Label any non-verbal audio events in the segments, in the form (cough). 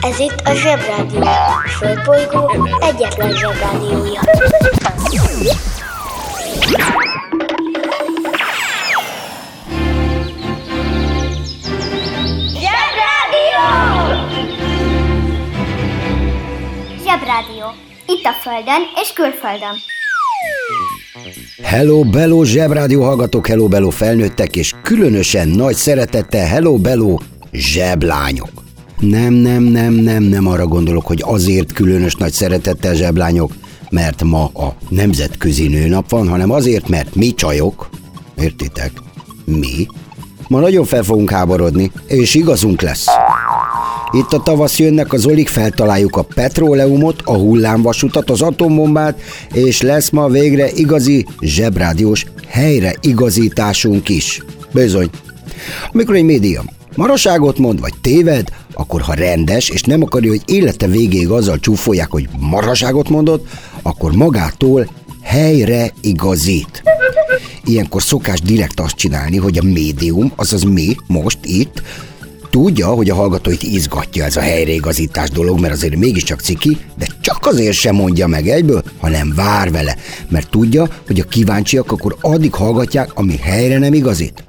Ez itt a Zsebrádió. A Földbolygó egyetlen Zsebrádiója. Zsebrádió! Zsebrádió. Itt a Földön és külföldön. Hello Bello zsebrádió hallgatók, Hello Bello felnőttek, és különösen nagy szeretettel Hello Bello zseblányok. Nem, nem, nem, nem, nem arra gondolok, hogy azért különös nagy szeretettel zseblányok, mert ma a nemzetközi nőnap van, hanem azért, mert mi csajok, értitek, mi, ma nagyon fel fogunk háborodni, és igazunk lesz. Itt a tavasz jönnek az olik, feltaláljuk a petróleumot, a hullámvasutat, az atombombát, és lesz ma végre igazi zsebrádiós helyre igazításunk is. Bizony. Amikor egy média maraságot mond, vagy téved, akkor ha rendes, és nem akarja, hogy élete végéig azzal csúfolják, hogy maraságot mondott, akkor magától helyre igazít. Ilyenkor szokás direkt azt csinálni, hogy a médium, azaz mi, most itt, tudja, hogy a hallgatóit izgatja ez a helyreigazítás dolog, mert azért mégiscsak ciki, de csak azért sem mondja meg egyből, hanem vár vele, mert tudja, hogy a kíváncsiak akkor addig hallgatják, ami helyre nem igazít.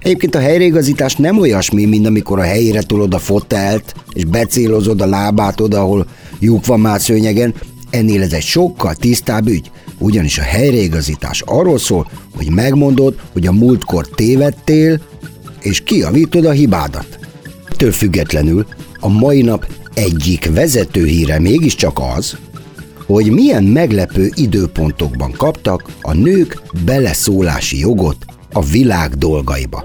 Egyébként a helyreigazítás nem olyasmi, mint amikor a helyére tolod a fotelt, és becélozod a lábát oda, ahol lyuk van már szőnyegen. Ennél ez egy sokkal tisztább ügy, ugyanis a helyreigazítás arról szól, hogy megmondod, hogy a múltkor tévedtél, és kiavítod a hibádat. Ettől függetlenül a mai nap egyik vezető híre mégiscsak az, hogy milyen meglepő időpontokban kaptak a nők beleszólási jogot a világ dolgaiba.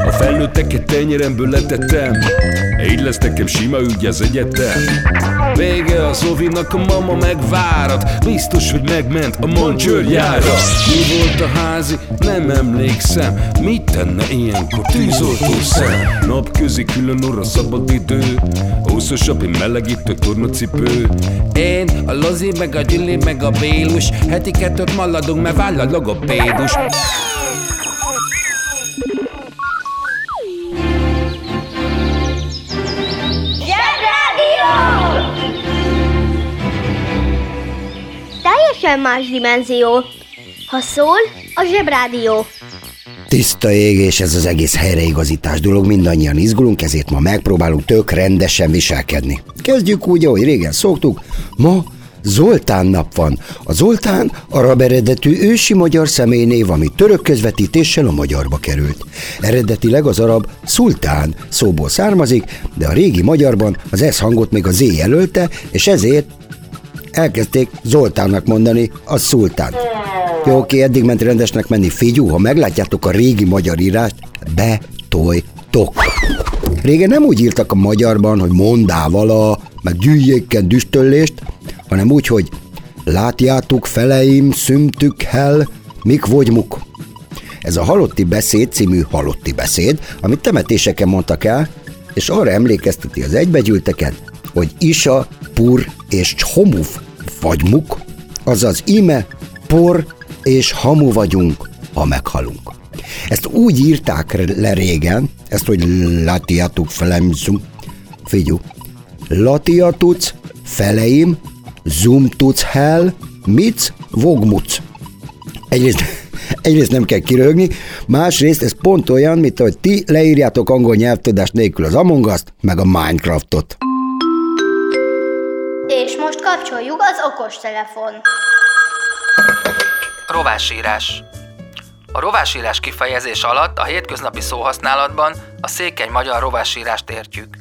A felnőtteket tenyeremből letettem. Így lesz nekem sima ügy az egyetem. Vége a Zovinak, a mama megvárat. Biztos, hogy megment a mancsőrjára Mi volt a házi? Nem emlékszem. Mit tenne ilyenkor tűzoltó szem? Napközi külön orra szabad idő. Úszosabb, én melegítő tornacipő. Én, a Lozi, meg a Gyüli, meg a Bélus. Heti kettőt maladunk, mert váll a logopédus Teljesen más dimenzió. Ha szól, a Zsebrádió. Tiszta ég, és ez az egész helyreigazítás dolog, mindannyian izgulunk, ezért ma megpróbálunk tök rendesen viselkedni. Kezdjük úgy, ahogy régen szoktuk, ma Zoltán nap van. A Zoltán arab eredetű ősi magyar személynév, ami török közvetítéssel a magyarba került. Eredetileg az arab szultán szóból származik, de a régi magyarban az S hangot még a Z jelölte, és ezért elkezdték Zoltánnak mondani a szultán. Jó, oké, eddig ment rendesnek menni. Figyú, ha meglátjátok a régi magyar írást, betoltok. Régen nem úgy írtak a magyarban, hogy mondával a, meg gyűjjékken düstöllést, hanem úgy, hogy látjátok feleim szümtükkel, mik vagymuk. Ez a Halotti beszéd című Halotti beszéd, amit temetéseken mondtak el, és arra emlékezteti az egybegyűlteket, hogy Isa, Pur és Chomuf vagymuk, azaz ime, por és hamu vagyunk, ha meghalunk. Ezt úgy írták le régen, ezt, hogy latiatuk felemzum, figyú, latiatuc feleim, zumtuc hell, mic, vogmuc. Egyrészt, (laughs) egyrészt nem kell kiröhögni, másrészt ez pont olyan, mint hogy ti leírjátok angol nyelvtudás nélkül az Among Us-t, meg a Minecraftot. És most kapcsoljuk az okostelefon. Rovásírás A rovásírás kifejezés alatt a hétköznapi szóhasználatban a székely magyar rovásírást értjük.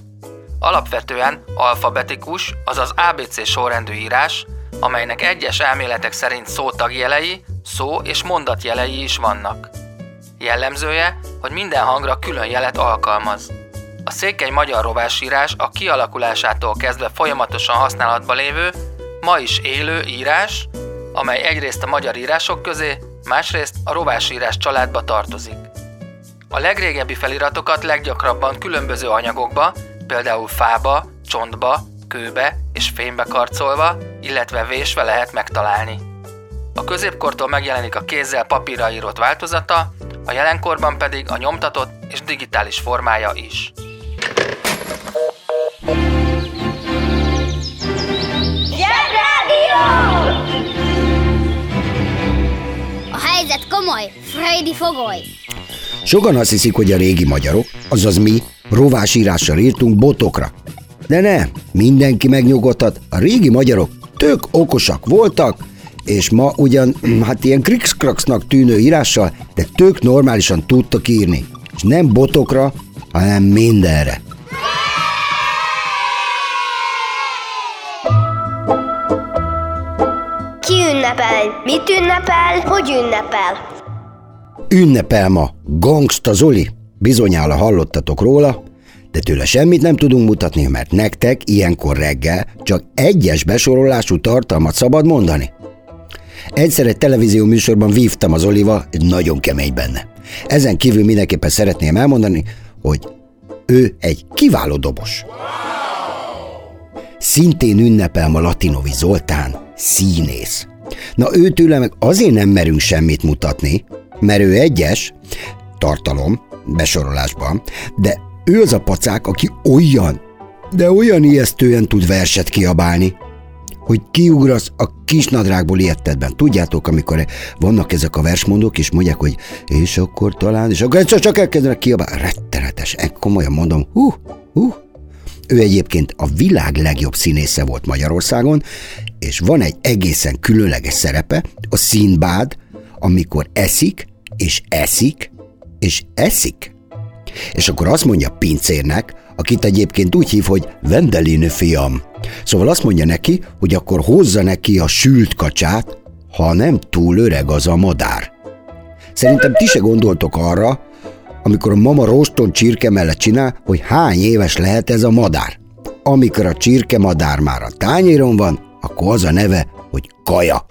Alapvetően alfabetikus, azaz ABC sorrendű írás, amelynek egyes elméletek szerint szótagjelei, szó és mondatjelei is vannak. Jellemzője, hogy minden hangra külön jelet alkalmaz. A székely magyar rovásírás a kialakulásától kezdve folyamatosan használatban lévő, ma is élő írás, amely egyrészt a magyar írások közé, másrészt a rovásírás családba tartozik. A legrégebbi feliratokat leggyakrabban különböző anyagokba, például fába, csontba, kőbe és fénybe karcolva, illetve vésve lehet megtalálni. A középkortól megjelenik a kézzel papírra írott változata, a jelenkorban pedig a nyomtatott és digitális formája is. Zsebrádió! A helyzet komoly, Freddy fogoly. Sokan azt hiszik, hogy a régi magyarok, azaz mi, rovásírással írtunk botokra. De ne, mindenki megnyugodhat, a régi magyarok tök okosak voltak, és ma ugyan, hát ilyen krikszkraksznak tűnő írással, de tök normálisan tudtak írni. És nem botokra, hanem mindenre. Ünnepel? Mit ünnepel? Hogy ünnepel? Ünnepel ma Gangsta Zoli. Bizonyára hallottatok róla, de tőle semmit nem tudunk mutatni, mert nektek ilyenkor reggel csak egyes besorolású tartalmat szabad mondani. Egyszer egy televízió műsorban vívtam az Oliva, egy nagyon kemény benne. Ezen kívül mindenképpen szeretném elmondani, hogy ő egy kiváló dobos. Szintén ünnepel ma Latinovi Zoltán, színész. Na ő tőle meg azért nem merünk semmit mutatni, mert ő egyes, tartalom, besorolásban, de ő az a pacák, aki olyan, de olyan ijesztően tud verset kiabálni, hogy kiugrasz a kisnadrágból ilyettetben. Tudjátok, amikor vannak ezek a versmondók, és mondják, hogy és akkor talán, és akkor egyszer csak elkezdenek kiabálni. Rettenetes, e, komolyan mondom, hú, hú. Ő egyébként a világ legjobb színésze volt Magyarországon, és van egy egészen különleges szerepe, a színbád, amikor eszik, és eszik, és eszik. És akkor azt mondja pincérnek, akit egyébként úgy hív, hogy Vendelini fiam. Szóval azt mondja neki, hogy akkor hozza neki a sült kacsát, ha nem túl öreg az a madár. Szerintem ti se gondoltok arra, amikor a mama roston csirke mellett csinál, hogy hány éves lehet ez a madár. Amikor a csirke madár már a tányéron van, akkor az a neve, hogy kaja.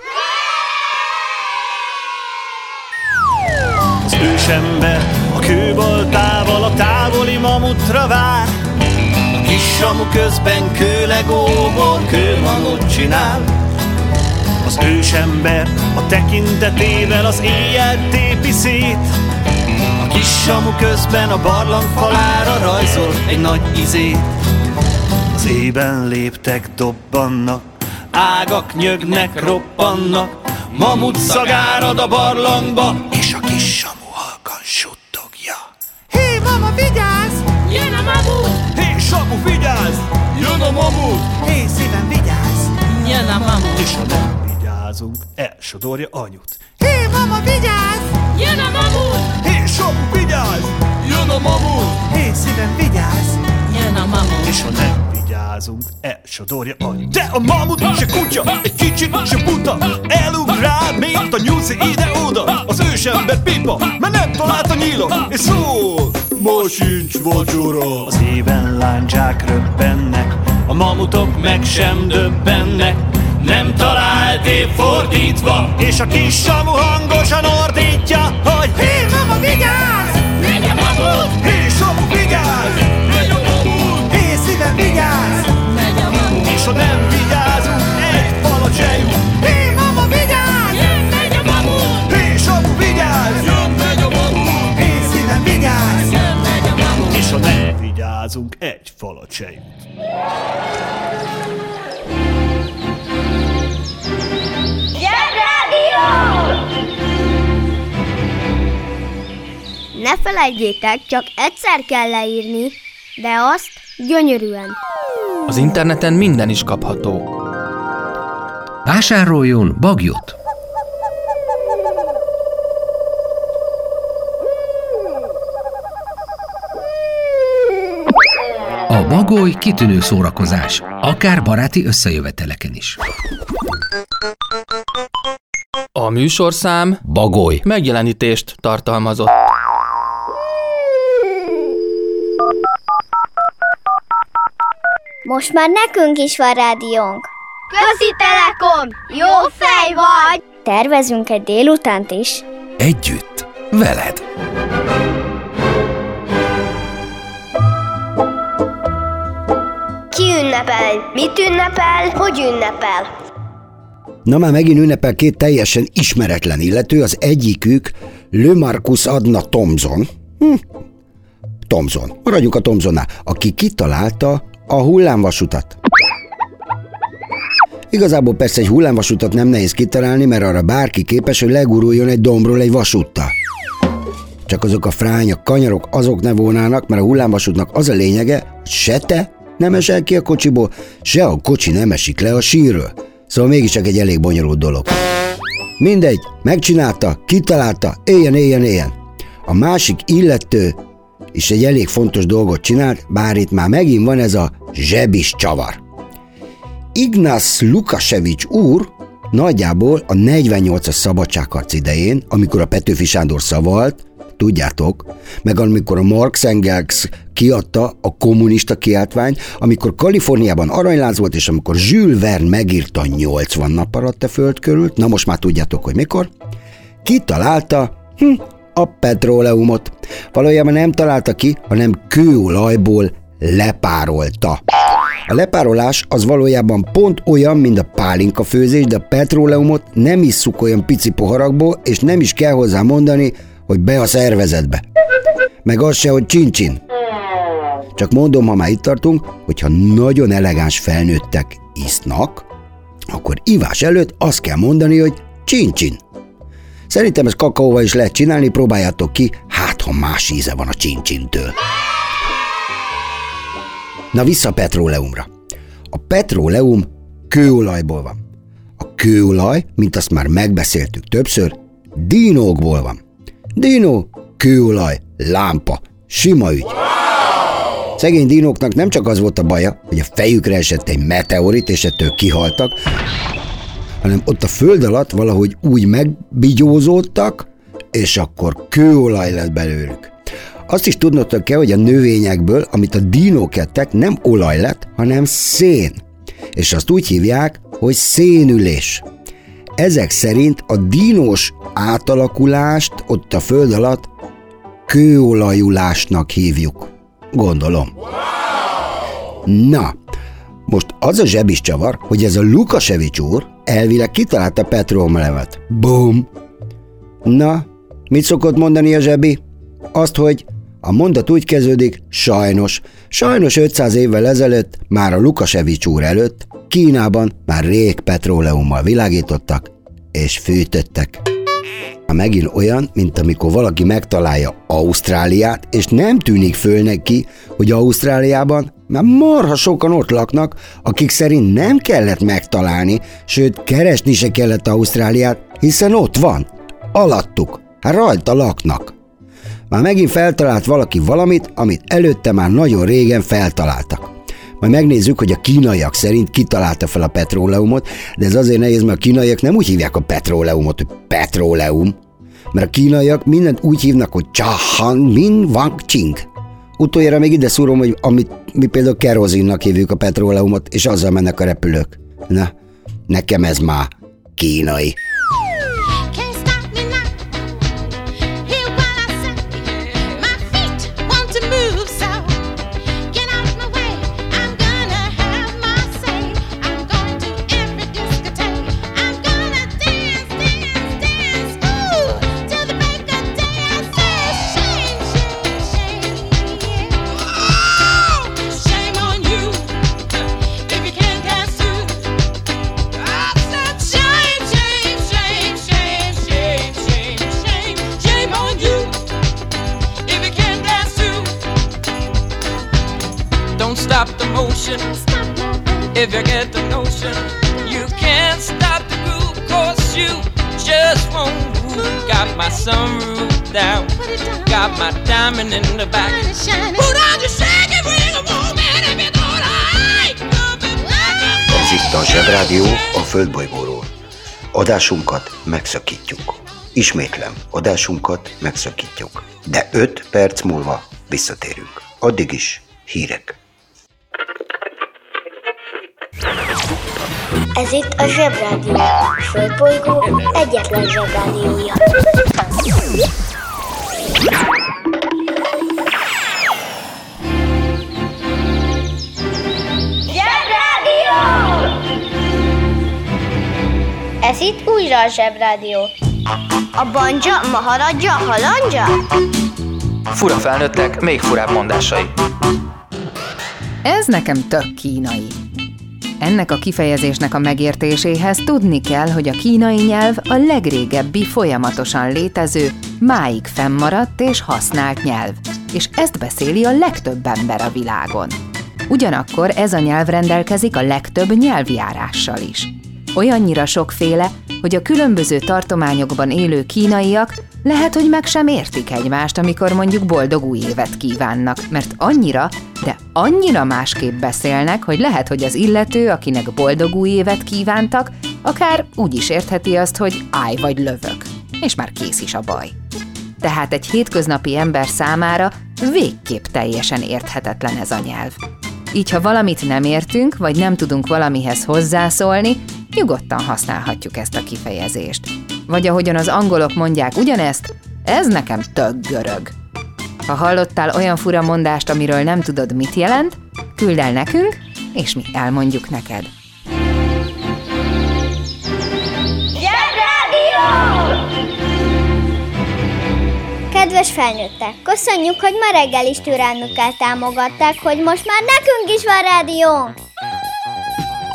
Az ősember a kőbaltával a távoli mamutra vár. A kis samu közben kőlegóból kőmanut csinál. Az ősember a tekintetével az éjjel tépi szét. A kis samu közben a barlang falára rajzol egy nagy izét. Az ében léptek dobbannak, ágak nyögnek, roppannak Mamut szagárad a barlangba, és a kis samu halkan suttogja. Hé, mama, vigyázz! Jön a mamut! Hé, samu, vigyázz! Jön a mamut! Hé, szívem, vigyázz! Jön a mamut! És ha nem vigyázunk, elsodorja anyut. Hé, mama, vigyázz! Jön a mamut! Hé, samu, vigyázz! Jön a mamut! Hé, szívem, vigyázz! Jön a mamut! És ha nem vigyázunk, elsodorja anyut. De a mamut se kutya, egy kicsit se buta, elug rád, mint a nyuszi ide-oda. Az ősember pipa, mert nem talált a nyílon, és szól, ma sincs vacsora. Az éven láncsák röbbennek, a mamutok meg sem döbbennek, nem talált épp fordítva, és a kis samu hangosan ordítja, hogy Hé, mama, vigyázz! A mamut! Hé, samu, vigyázz! Ha nem vigyázunk, egy falat se jut. Hé, mama, vigyázz! Jön, megy a mamut! Hé, samu, vigyázz! Jön, megy a mamut! Hé, szívem, vigyázz! Jön, megy a mamut! És ha nem vigyázunk, egy falat se jut. Zsebrádió! Ne felejtjétek, csak egyszer kell leírni, de azt gyönyörűen. Az interneten minden is kapható. Vásároljon bagyot! A bagoly kitűnő szórakozás, akár baráti összejöveteleken is. A műsorszám Bagoly. megjelenítést tartalmazott. Most már nekünk is van rádiónk. Közi Telekom! Jó fej vagy! Tervezünk egy délutánt is. Együtt, veled. Ki ünnepel? Mit ünnepel? Hogy ünnepel? Na már megint ünnepel két teljesen ismeretlen illető, az egyikük Le Marcus Adna Thomson. Hm. Thomson, maradjunk a Thomsonnál, aki kitalálta a hullámvasutat. Igazából persze egy hullámvasutat nem nehéz kitalálni, mert arra bárki képes, hogy leguruljon egy dombról egy vasúttal. Csak azok a frányok, kanyarok, azok ne volnának, mert a hullámvasútnak az a lényege, hogy se te nem esel ki a kocsiból, se a kocsi nem esik le a sírről. Szóval mégiscsak egy elég bonyolult dolog. Mindegy, megcsinálta, kitalálta, éljen, éljen, éljen. A másik illető is egy elég fontos dolgot csinált, bár itt már megint van ez a zsebis csavar. Ignasz Lukasevics úr nagyjából a 48-as szabadságharc idején, amikor a Petőfi Sándor szavalt, tudjátok, meg amikor a Marx Engels kiadta a kommunista kiáltványt, amikor Kaliforniában aranyláz volt, és amikor Jules Verne megírta 80 nap alatt a föld körül, na most már tudjátok, hogy mikor, kitalálta hm, a petróleumot. Valójában nem találta ki, hanem kőolajból lepárolta. A lepárolás az valójában pont olyan, mint a pálinka főzés, de a petróleumot nem isszuk olyan pici poharakból, és nem is kell hozzá mondani, hogy be a szervezetbe. Meg az se, hogy csincsin. Csak mondom, ha már itt tartunk, hogyha nagyon elegáns felnőttek isznak, akkor ivás előtt azt kell mondani, hogy csincsin. Szerintem ezt kakaóval is lehet csinálni, próbáljátok ki, hát ha más íze van a csincsintől. Na vissza a petróleumra. A petróleum kőolajból van. A kőolaj, mint azt már megbeszéltük többször, dinókból van. Dinó, kőolaj, lámpa, sima ügy. Szegény dinóknak nem csak az volt a baja, hogy a fejükre esett egy meteorit, és ettől kihaltak, hanem ott a föld alatt valahogy úgy megbigyózódtak, és akkor kőolaj lett belőlük. Azt is tudnotok kell, hogy a növényekből, amit a dinók ettek, nem olaj lett, hanem szén. És azt úgy hívják, hogy szénülés. Ezek szerint a dinós átalakulást ott a föld alatt kőolajulásnak hívjuk. Gondolom. Na, most az a zsebis csavar, hogy ez a Lukasevics úr elvileg kitalálta petrólemet. Bum! Na, mit szokott mondani a zsebi? Azt, hogy a mondat úgy kezdődik, sajnos. Sajnos 500 évvel ezelőtt, már a Lukasevics úr előtt, Kínában már rég petróleummal világítottak és fűtöttek. Megint olyan, mint amikor valaki megtalálja Ausztráliát, és nem tűnik föl neki, hogy Ausztráliában már marha sokan ott laknak, akik szerint nem kellett megtalálni, sőt keresni se kellett Ausztráliát, hiszen ott van, alattuk, hát rajta laknak. Már megint feltalált valaki valamit, amit előtte már nagyon régen feltaláltak. Majd megnézzük, hogy a kínaiak szerint kitalálta fel a petróleumot, de ez azért nehéz, mert a kínaiak nem úgy hívják a petróleumot, hogy petróleum, mert a kínaiak mindent úgy hívnak, hogy Chahan Min Wang Ching. Utoljára még ide szúrom, hogy amit mi például kerozinnak hívjuk a petróleumot, és azzal mennek a repülők. Na, nekem ez már kínai. földbolygóról. Adásunkat megszakítjuk. Ismétlem, adásunkat megszakítjuk. De 5 perc múlva visszatérünk. Addig is hírek. Ez itt a Zsebrádió. A Földbolygó egyetlen Zsebrádiója. Ez itt újra a Zsebrádió. A banja, maharadja, halandja? Fura felnőttek, még furább mondásai. Ez nekem tök kínai. Ennek a kifejezésnek a megértéséhez tudni kell, hogy a kínai nyelv a legrégebbi folyamatosan létező, máig fennmaradt és használt nyelv, és ezt beszéli a legtöbb ember a világon. Ugyanakkor ez a nyelv rendelkezik a legtöbb nyelvjárással is. Olyannyira sokféle, hogy a különböző tartományokban élő kínaiak lehet, hogy meg sem értik egymást, amikor mondjuk boldog új évet kívánnak, mert annyira, de annyira másképp beszélnek, hogy lehet, hogy az illető, akinek boldog új évet kívántak, akár úgy is értheti azt, hogy állj vagy lövök, és már kész is a baj. Tehát egy hétköznapi ember számára végképp teljesen érthetetlen ez a nyelv. Így, ha valamit nem értünk, vagy nem tudunk valamihez hozzászólni, nyugodtan használhatjuk ezt a kifejezést. Vagy ahogyan az angolok mondják ugyanezt, ez nekem tök görög. Ha hallottál olyan fura mondást, amiről nem tudod, mit jelent, küld el nekünk, és mi elmondjuk neked. Kedves felnőttek, köszönjük, hogy ma reggel is türelmükkel támogatták, hogy most már nekünk is van rádiónk.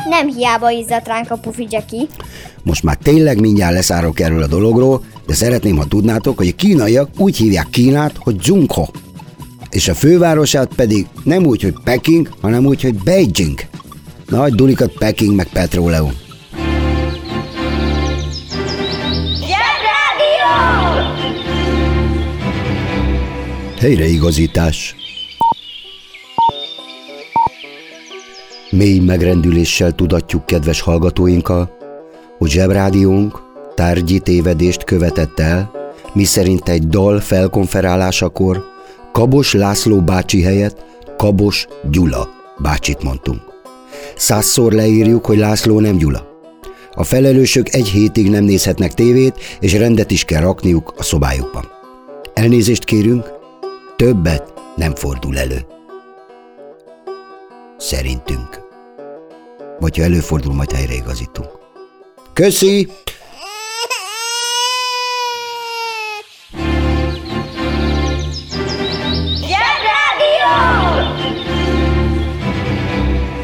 Nem hiába izzadt ránk a pufi Jackie. Most már tényleg mindjárt leszárok erről a dologról, de szeretném, ha tudnátok, hogy a kínaiak úgy hívják Kínát, hogy Zsungho. És a fővárosát pedig nem úgy, hogy Peking, hanem úgy, hogy Beijing. Nagy dulikat Peking meg Petróleum. Helyreigazítás. Mély megrendüléssel tudatjuk kedves hallgatóinkkal, hogy zsebrádiónk tárgyi tévedést követett el, miszerint egy dal felkonferálásakor Kabos László bácsi helyett Kabos Gyula bácsit mondtunk. Százszor leírjuk, hogy László nem Gyula. A felelősök egy hétig nem nézhetnek tévét, és rendet is kell rakniuk a szobájukban. Elnézést kérünk, többet nem fordul elő. Szerintünk. Vagy ha előfordul, majd helyreigazítunk. Köszi!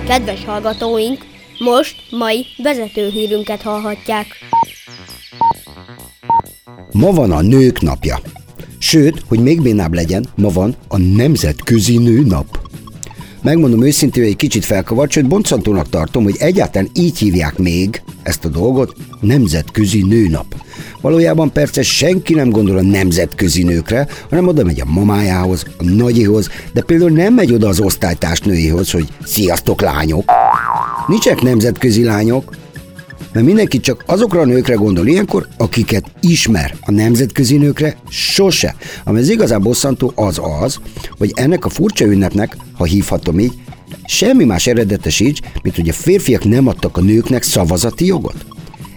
Kedves hallgatóink, most mai vezetőhírünket hallhatják. Ma van a nők napja. Sőt, hogy még bénább legyen, ma van a Nemzetközi Nőnap. Megmondom őszintén, hogy egy kicsit felkavart, sőt boncsantónak tartom, hogy egyáltalán így hívják még ezt a dolgot, Nemzetközi Nőnap. Valójában persze senki nem gondol a nemzetközi nőkre, hanem oda megy a mamájához, a nagyihoz, de például nem megy oda az osztálytársnőihoz, hogy sziasztok lányok. Nincsenek nemzetközi lányok, mert mindenki csak azokra a nőkre gondol ilyenkor, akiket ismer. A nemzetközi nőkre sose. Ami az igazán bosszantó az az, hogy ennek a furcsa ünnepnek, ha hívhatom így, semmi más eredete sincs, mint hogy a férfiak nem adtak a nőknek szavazati jogot.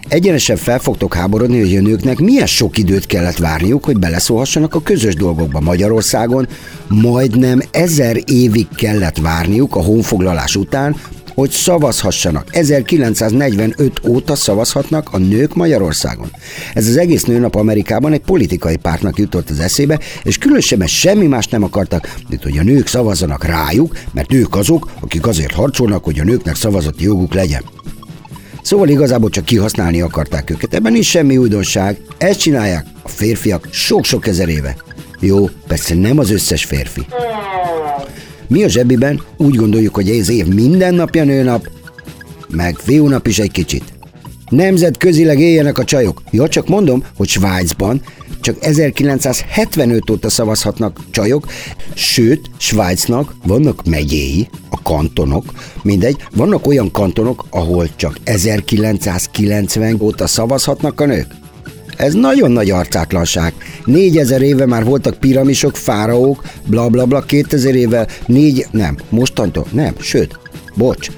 Egyenesen fel fogtok háborodni, hogy a nőknek milyen sok időt kellett várniuk, hogy beleszólhassanak a közös dolgokba Magyarországon, majdnem ezer évig kellett várniuk a honfoglalás után, hogy szavazhassanak. 1945 óta szavazhatnak a nők Magyarországon. Ez az egész nőnap Amerikában egy politikai pártnak jutott az eszébe, és különösebben semmi más nem akartak, mint hogy a nők szavazzanak rájuk, mert ők azok, akik azért harcolnak, hogy a nőknek szavazati joguk legyen. Szóval igazából csak kihasználni akarták őket. Ebben is semmi újdonság. Ezt csinálják a férfiak sok-sok ezer éve. Jó, persze nem az összes férfi. Mi a zsebiben úgy gondoljuk, hogy ez év minden napja nőnap, meg fiúnap is egy kicsit. Nemzetközileg éljenek a csajok. Ja, csak mondom, hogy Svájcban csak 1975 óta szavazhatnak csajok, sőt, Svájcnak vannak megyéi, a kantonok, mindegy, vannak olyan kantonok, ahol csak 1990 óta szavazhatnak a nők. Ez nagyon nagy arcátlanság. 4000 éve már voltak piramisok, fáraók, bla bla bla, 2000 éve, négy, nem, mostantól, nem, sőt, bocs,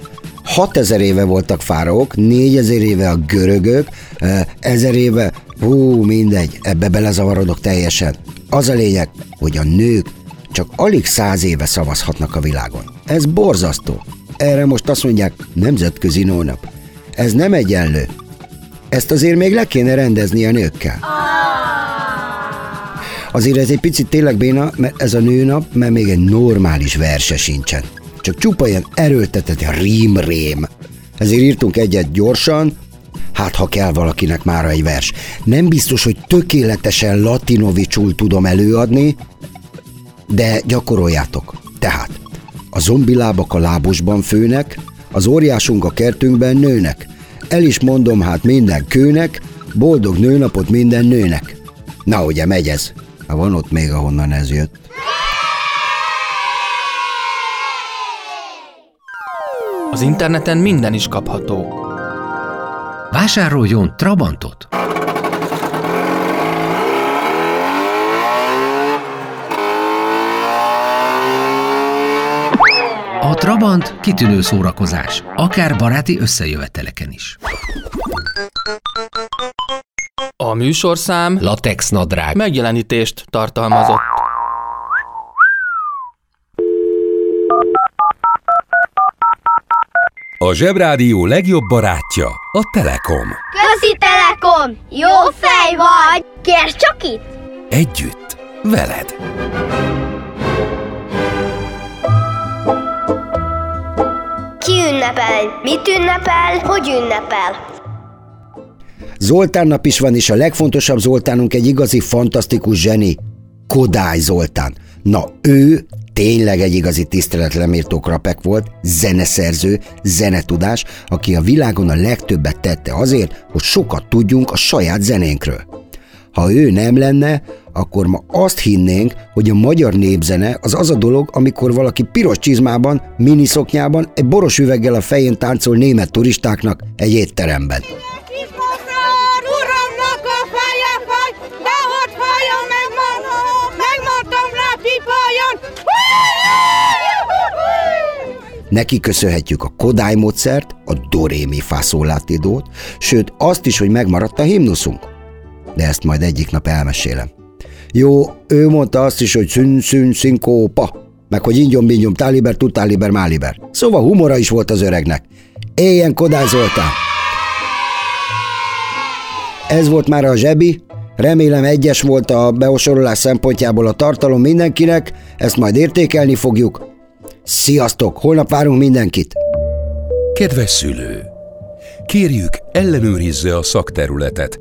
6000 éve voltak fáraók, 4000 éve a görögök, eh, 1000 éve, hú, mindegy, ebbe belezavarodok teljesen. Az a lényeg, hogy a nők csak alig száz éve szavazhatnak a világon. Ez borzasztó. Erre most azt mondják, nemzetközi nónap. Ez nem egyenlő. Ezt azért még le kéne rendezni a nőkkel. Azért ez egy picit tényleg béna, mert ez a nőnap, mert még egy normális verse sincsen. Csak csupa ilyen erőltetett rím-rém. Ezért írtunk egyet gyorsan, hát ha kell valakinek már egy vers. Nem biztos, hogy tökéletesen latinovicsul tudom előadni, de gyakoroljátok. Tehát, a zombilábak a lábosban főnek, az óriásunk a kertünkben nőnek. El is mondom hát minden kőnek, boldog nőnapot minden nőnek. Na ugye megy ez? Ha van ott még, ahonnan ez jött. Az interneten minden is kapható. Vásároljon Trabantot! Trabant kitűnő szórakozás, akár baráti összejöveteleken is. A műsorszám Latex nadrág. megjelenítést tartalmazott. A Zsebrádió legjobb barátja a Telekom. Közi Telekom! Jó fej vagy! Kérd csak itt! Együtt, veled. Ünnepel? Mit ünnepel? Hogy ünnepel? Zoltán nap is van, és a legfontosabb Zoltánunk egy igazi fantasztikus zseni, Kodály Zoltán. Na, ő tényleg egy igazi tiszteletlemértó krapek volt, zeneszerző, zenetudás, aki a világon a legtöbbet tette azért, hogy sokat tudjunk a saját zenénkről. Ha ő nem lenne, akkor ma azt hinnénk, hogy a magyar népzene az az a dolog, amikor valaki piros csizmában, miniszoknyában, egy boros üveggel a fején táncol német turistáknak egy étteremben. Neki köszönhetjük a Kodály módszert, a Dorémi fászólátidót, sőt azt is, hogy megmaradt a himnuszunk. De ezt majd egyik nap elmesélem. Jó, ő mondta azt is, hogy szün, szün, szinkópa, meg hogy ingyom, bingyom, táliber, tutáliber, máliber. Szóval humora is volt az öregnek. Éljen Kodály Zoltán! Ez volt már a zsebi, remélem egyes volt a beosorolás szempontjából a tartalom mindenkinek, ezt majd értékelni fogjuk. Sziasztok, holnap várunk mindenkit! Kedves szülő! Kérjük, ellenőrizze a szakterületet,